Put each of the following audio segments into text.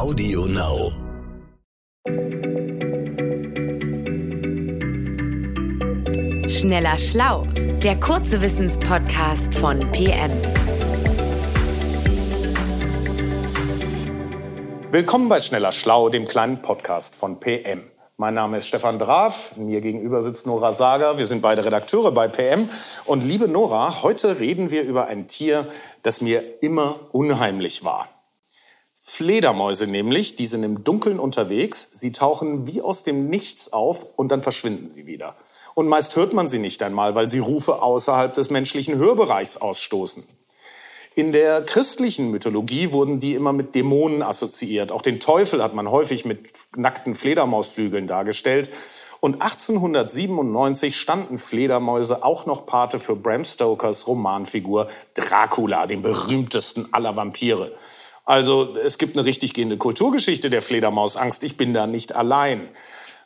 Audio Now. Schneller Schlau, der kurze Wissenspodcast von PM. Willkommen bei Schneller Schlau, dem kleinen Podcast von PM. Mein Name ist Stefan Draf, mir gegenüber sitzt Nora Sager. Wir sind beide Redakteure bei PM. Und liebe Nora, heute reden wir über ein Tier, das mir immer unheimlich war. Fledermäuse nämlich, die sind im Dunkeln unterwegs, sie tauchen wie aus dem Nichts auf und dann verschwinden sie wieder. Und meist hört man sie nicht einmal, weil sie Rufe außerhalb des menschlichen Hörbereichs ausstoßen. In der christlichen Mythologie wurden die immer mit Dämonen assoziiert. Auch den Teufel hat man häufig mit nackten Fledermausflügeln dargestellt. Und 1897 standen Fledermäuse auch noch Pate für Bram Stokers Romanfigur Dracula, dem berühmtesten aller Vampire. Also es gibt eine richtig gehende Kulturgeschichte der Fledermausangst. Ich bin da nicht allein.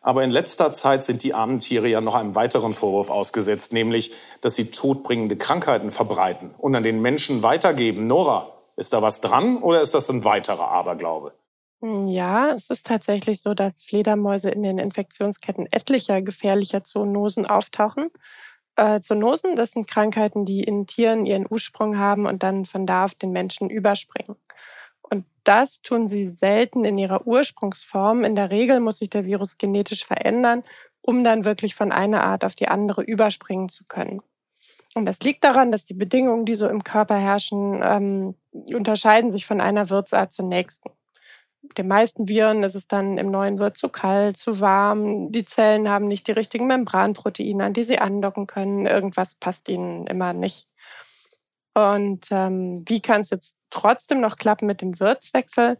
Aber in letzter Zeit sind die armen Tiere ja noch einem weiteren Vorwurf ausgesetzt, nämlich, dass sie todbringende Krankheiten verbreiten und an den Menschen weitergeben. Nora, ist da was dran oder ist das ein weiterer Aberglaube? Ja, es ist tatsächlich so, dass Fledermäuse in den Infektionsketten etlicher gefährlicher Zoonosen auftauchen. Äh, Zoonosen, das sind Krankheiten, die in Tieren ihren Ursprung haben und dann von da auf den Menschen überspringen. Und das tun sie selten in ihrer Ursprungsform. In der Regel muss sich der Virus genetisch verändern, um dann wirklich von einer Art auf die andere überspringen zu können. Und das liegt daran, dass die Bedingungen, die so im Körper herrschen, ähm, unterscheiden sich von einer Wirtsart zur nächsten. Den meisten Viren ist es dann im neuen Wirt zu kalt, zu warm. Die Zellen haben nicht die richtigen Membranproteine, an die sie andocken können. Irgendwas passt ihnen immer nicht. Und ähm, wie kann es jetzt trotzdem noch klappen mit dem Wirtswechsel?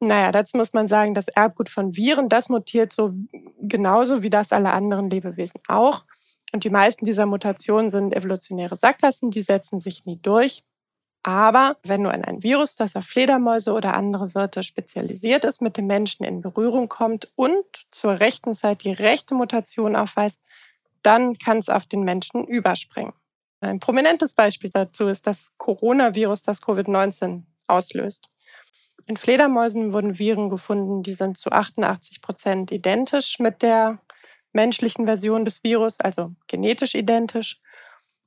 Naja, dazu muss man sagen, das Erbgut von Viren, das mutiert so genauso wie das aller anderen Lebewesen auch. Und die meisten dieser Mutationen sind evolutionäre Sackgassen, die setzen sich nie durch. Aber wenn nur ein Virus, das auf Fledermäuse oder andere Wirte spezialisiert ist, mit dem Menschen in Berührung kommt und zur rechten Zeit die rechte Mutation aufweist, dann kann es auf den Menschen überspringen. Ein prominentes Beispiel dazu ist das Coronavirus, das Covid-19 auslöst. In Fledermäusen wurden Viren gefunden, die sind zu 88 Prozent identisch mit der menschlichen Version des Virus, also genetisch identisch.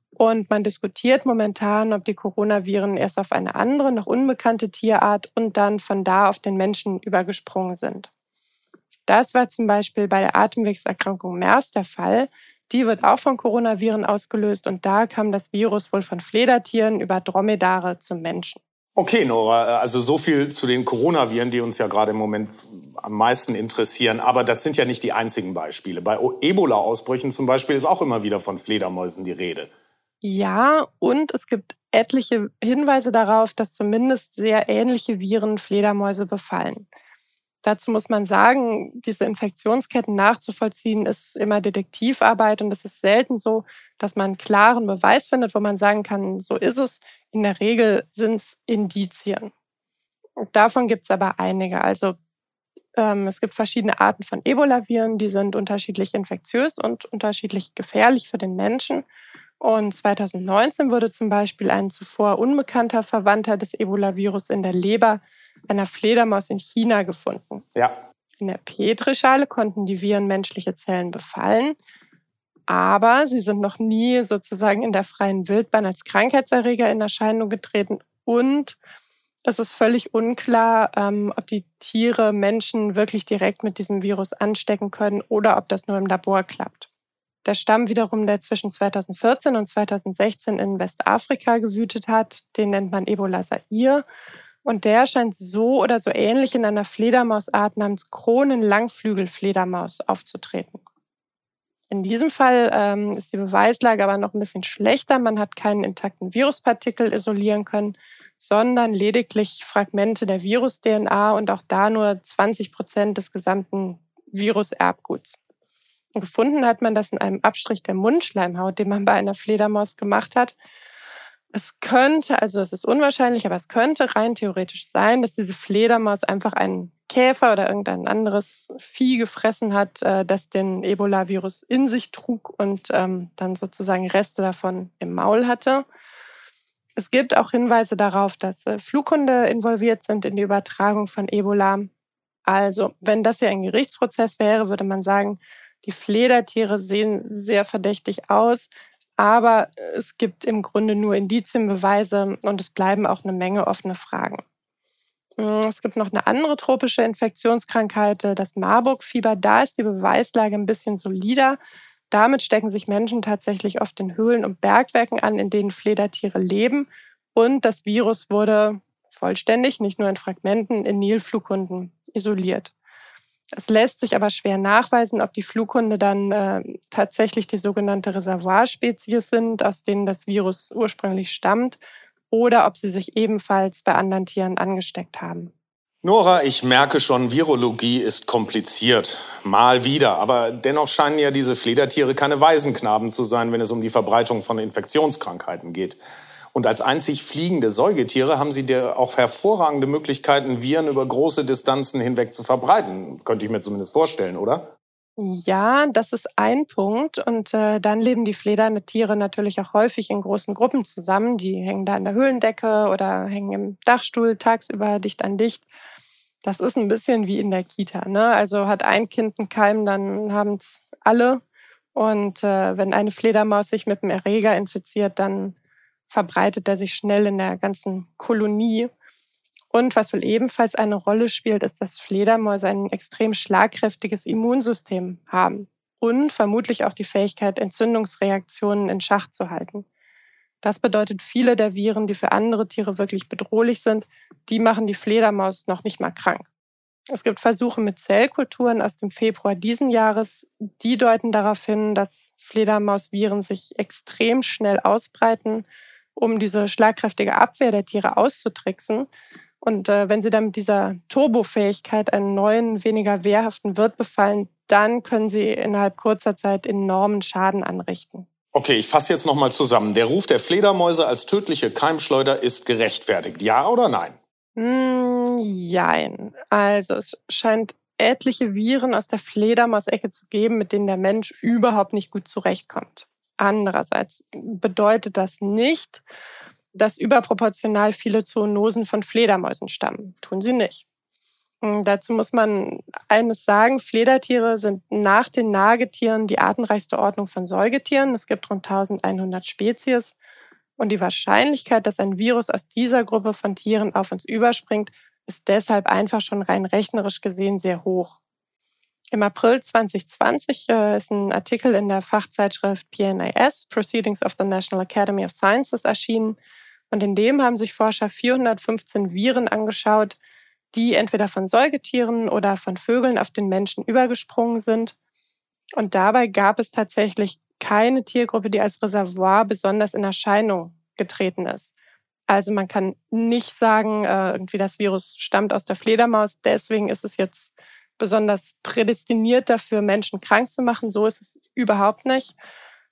Und man diskutiert momentan, ob die Coronaviren erst auf eine andere, noch unbekannte Tierart und dann von da auf den Menschen übergesprungen sind. Das war zum Beispiel bei der Atemwegserkrankung MERS der Fall, die wird auch von Coronaviren ausgelöst und da kam das Virus wohl von Fledertieren über Dromedare zum Menschen. Okay, Nora, also so viel zu den Coronaviren, die uns ja gerade im Moment am meisten interessieren. Aber das sind ja nicht die einzigen Beispiele. Bei Ebola-Ausbrüchen zum Beispiel ist auch immer wieder von Fledermäusen die Rede. Ja, und es gibt etliche Hinweise darauf, dass zumindest sehr ähnliche Viren Fledermäuse befallen. Dazu muss man sagen, diese Infektionsketten nachzuvollziehen, ist immer Detektivarbeit und es ist selten so, dass man einen klaren Beweis findet, wo man sagen kann, so ist es. In der Regel sind es Indizien. Und davon gibt es aber einige. Also ähm, es gibt verschiedene Arten von Ebola-Viren, die sind unterschiedlich infektiös und unterschiedlich gefährlich für den Menschen. Und 2019 wurde zum Beispiel ein zuvor unbekannter Verwandter des Ebola-Virus in der Leber einer Fledermaus in China gefunden. Ja. In der Petrischale konnten die Viren menschliche Zellen befallen, aber sie sind noch nie sozusagen in der freien Wildbahn als Krankheitserreger in Erscheinung getreten und es ist völlig unklar, ähm, ob die Tiere Menschen wirklich direkt mit diesem Virus anstecken können oder ob das nur im Labor klappt. Der Stamm wiederum, der zwischen 2014 und 2016 in Westafrika gewütet hat, den nennt man Ebola Zaire. Und der scheint so oder so ähnlich in einer Fledermausart namens Kronenlangflügelfledermaus aufzutreten. In diesem Fall ähm, ist die Beweislage aber noch ein bisschen schlechter. Man hat keinen intakten Viruspartikel isolieren können, sondern lediglich Fragmente der Virus-DNA und auch da nur 20 Prozent des gesamten Viruserbguts. Gefunden hat man das in einem Abstrich der Mundschleimhaut, den man bei einer Fledermaus gemacht hat. Es könnte, also es ist unwahrscheinlich, aber es könnte rein theoretisch sein, dass diese Fledermaus einfach einen Käfer oder irgendein anderes Vieh gefressen hat, äh, das den Ebola-Virus in sich trug und ähm, dann sozusagen Reste davon im Maul hatte. Es gibt auch Hinweise darauf, dass äh, Flughunde involviert sind in die Übertragung von Ebola. Also, wenn das ja ein Gerichtsprozess wäre, würde man sagen, die Fledertiere sehen sehr verdächtig aus, aber es gibt im Grunde nur Indizienbeweise und es bleiben auch eine Menge offene Fragen. Hm, es gibt noch eine andere tropische Infektionskrankheit, äh, das Marburg-Fieber. Da ist die Beweislage ein bisschen solider. Damit stecken sich Menschen tatsächlich oft in Höhlen und Bergwerken an, in denen Fledertiere leben. Und das Virus wurde vollständig, nicht nur in Fragmenten, in Nilflughunden isoliert. Es lässt sich aber schwer nachweisen, ob die Flughunde dann äh, tatsächlich die sogenannte Reservoirspezies sind, aus denen das Virus ursprünglich stammt, oder ob sie sich ebenfalls bei anderen Tieren angesteckt haben. Nora, ich merke schon, Virologie ist kompliziert. Mal wieder. Aber dennoch scheinen ja diese Fledertiere keine Waisenknaben zu sein, wenn es um die Verbreitung von Infektionskrankheiten geht. Und als einzig fliegende Säugetiere haben sie dir auch hervorragende Möglichkeiten, Viren über große Distanzen hinweg zu verbreiten. Könnte ich mir zumindest vorstellen, oder? Ja, das ist ein Punkt. Und äh, dann leben die Fledertiere natürlich auch häufig in großen Gruppen zusammen. Die hängen da in der Höhlendecke oder hängen im Dachstuhl tagsüber dicht an dicht. Das ist ein bisschen wie in der Kita. Ne? Also hat ein Kind einen Keim, dann haben es alle. Und äh, wenn eine Fledermaus sich mit dem Erreger infiziert, dann verbreitet er sich schnell in der ganzen Kolonie. Und was wohl ebenfalls eine Rolle spielt, ist, dass Fledermäuse ein extrem schlagkräftiges Immunsystem haben und vermutlich auch die Fähigkeit, Entzündungsreaktionen in Schach zu halten. Das bedeutet, viele der Viren, die für andere Tiere wirklich bedrohlich sind, die machen die Fledermaus noch nicht mal krank. Es gibt Versuche mit Zellkulturen aus dem Februar diesen Jahres, die deuten darauf hin, dass Fledermausviren sich extrem schnell ausbreiten um diese schlagkräftige Abwehr der Tiere auszutricksen. Und äh, wenn sie dann mit dieser Turbofähigkeit einen neuen, weniger wehrhaften Wirt befallen, dann können sie innerhalb kurzer Zeit enormen Schaden anrichten. Okay, ich fasse jetzt nochmal zusammen. Der Ruf der Fledermäuse als tödliche Keimschleuder ist gerechtfertigt. Ja oder nein? Mm, jein. Also es scheint etliche Viren aus der Fledermausecke zu geben, mit denen der Mensch überhaupt nicht gut zurechtkommt. Andererseits bedeutet das nicht, dass überproportional viele Zoonosen von Fledermäusen stammen. Tun sie nicht. Hm, dazu muss man eines sagen, Fledertiere sind nach den Nagetieren die artenreichste Ordnung von Säugetieren. Es gibt rund 1100 Spezies. Und die Wahrscheinlichkeit, dass ein Virus aus dieser Gruppe von Tieren auf uns überspringt, ist deshalb einfach schon rein rechnerisch gesehen sehr hoch. Im April 2020 äh, ist ein Artikel in der Fachzeitschrift PNAS, Proceedings of the National Academy of Sciences, erschienen. Und in dem haben sich Forscher 415 Viren angeschaut, die entweder von Säugetieren oder von Vögeln auf den Menschen übergesprungen sind. Und dabei gab es tatsächlich keine Tiergruppe, die als Reservoir besonders in Erscheinung getreten ist. Also man kann nicht sagen, äh, irgendwie das Virus stammt aus der Fledermaus, deswegen ist es jetzt besonders prädestiniert dafür, Menschen krank zu machen. So ist es überhaupt nicht.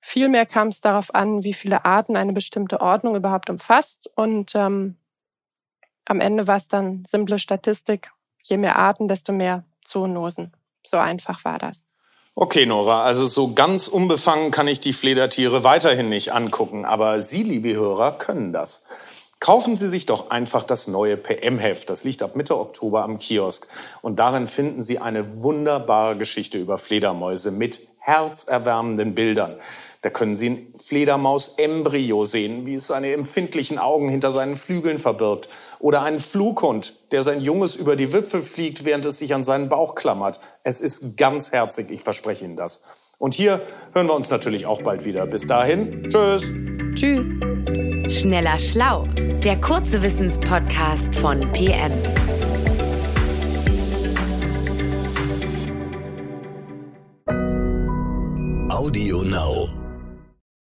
Vielmehr kam es darauf an, wie viele Arten eine bestimmte Ordnung überhaupt umfasst. Und ähm, am Ende war es dann simple Statistik. Je mehr Arten, desto mehr Zoonosen. So einfach war das. Okay, Nora, also so ganz unbefangen kann ich die Fledertiere weiterhin nicht angucken, aber Sie, liebe Hörer, können das. Kaufen Sie sich doch einfach das neue PM-Heft. Das liegt ab Mitte Oktober am Kiosk. Und darin finden Sie eine wunderbare Geschichte über Fledermäuse mit herzerwärmenden Bildern. Da können Sie ein Fledermaus-Embryo sehen, wie es seine empfindlichen Augen hinter seinen Flügeln verbirgt. Oder einen Flughund, der sein Junges über die Wipfel fliegt, während es sich an seinen Bauch klammert. Es ist ganz herzig, ich verspreche Ihnen das. Und hier hören wir uns natürlich auch bald wieder. Bis dahin, tschüss. Tschüss. Schneller Schlau, der kurze Wissenspodcast von PM.